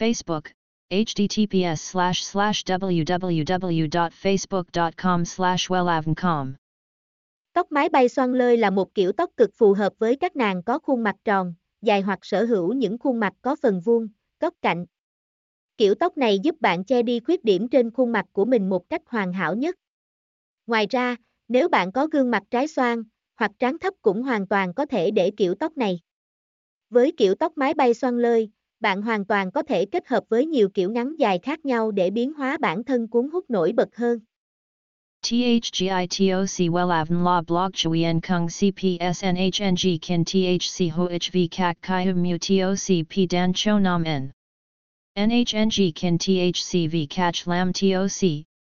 Facebook, https slash slash www.facebook.com slash wellavncom. Tóc mái bay xoăn lơi là một kiểu tóc cực phù hợp với các nàng có khuôn mặt tròn, dài hoặc sở hữu những khuôn mặt có phần vuông, góc cạnh. Kiểu tóc này giúp bạn che đi khuyết điểm trên khuôn mặt của mình một cách hoàn hảo nhất. Ngoài ra, nếu bạn có gương mặt trái xoan, hoặc trán thấp cũng hoàn toàn có thể để kiểu tóc này. Với kiểu tóc mái bay xoăn lơi, bạn hoàn toàn có thể kết hợp với nhiều kiểu ngắn dài khác nhau để biến hóa bản thân cuốn hút nổi bật hơn. THGITOC WELAVN La Blog Chuyen Kung CPSNHNG Kin THC HOHV Kak Kai Mu TOC P, Dan Cho Nam N NHNG Kin THCV Catch Lam TOC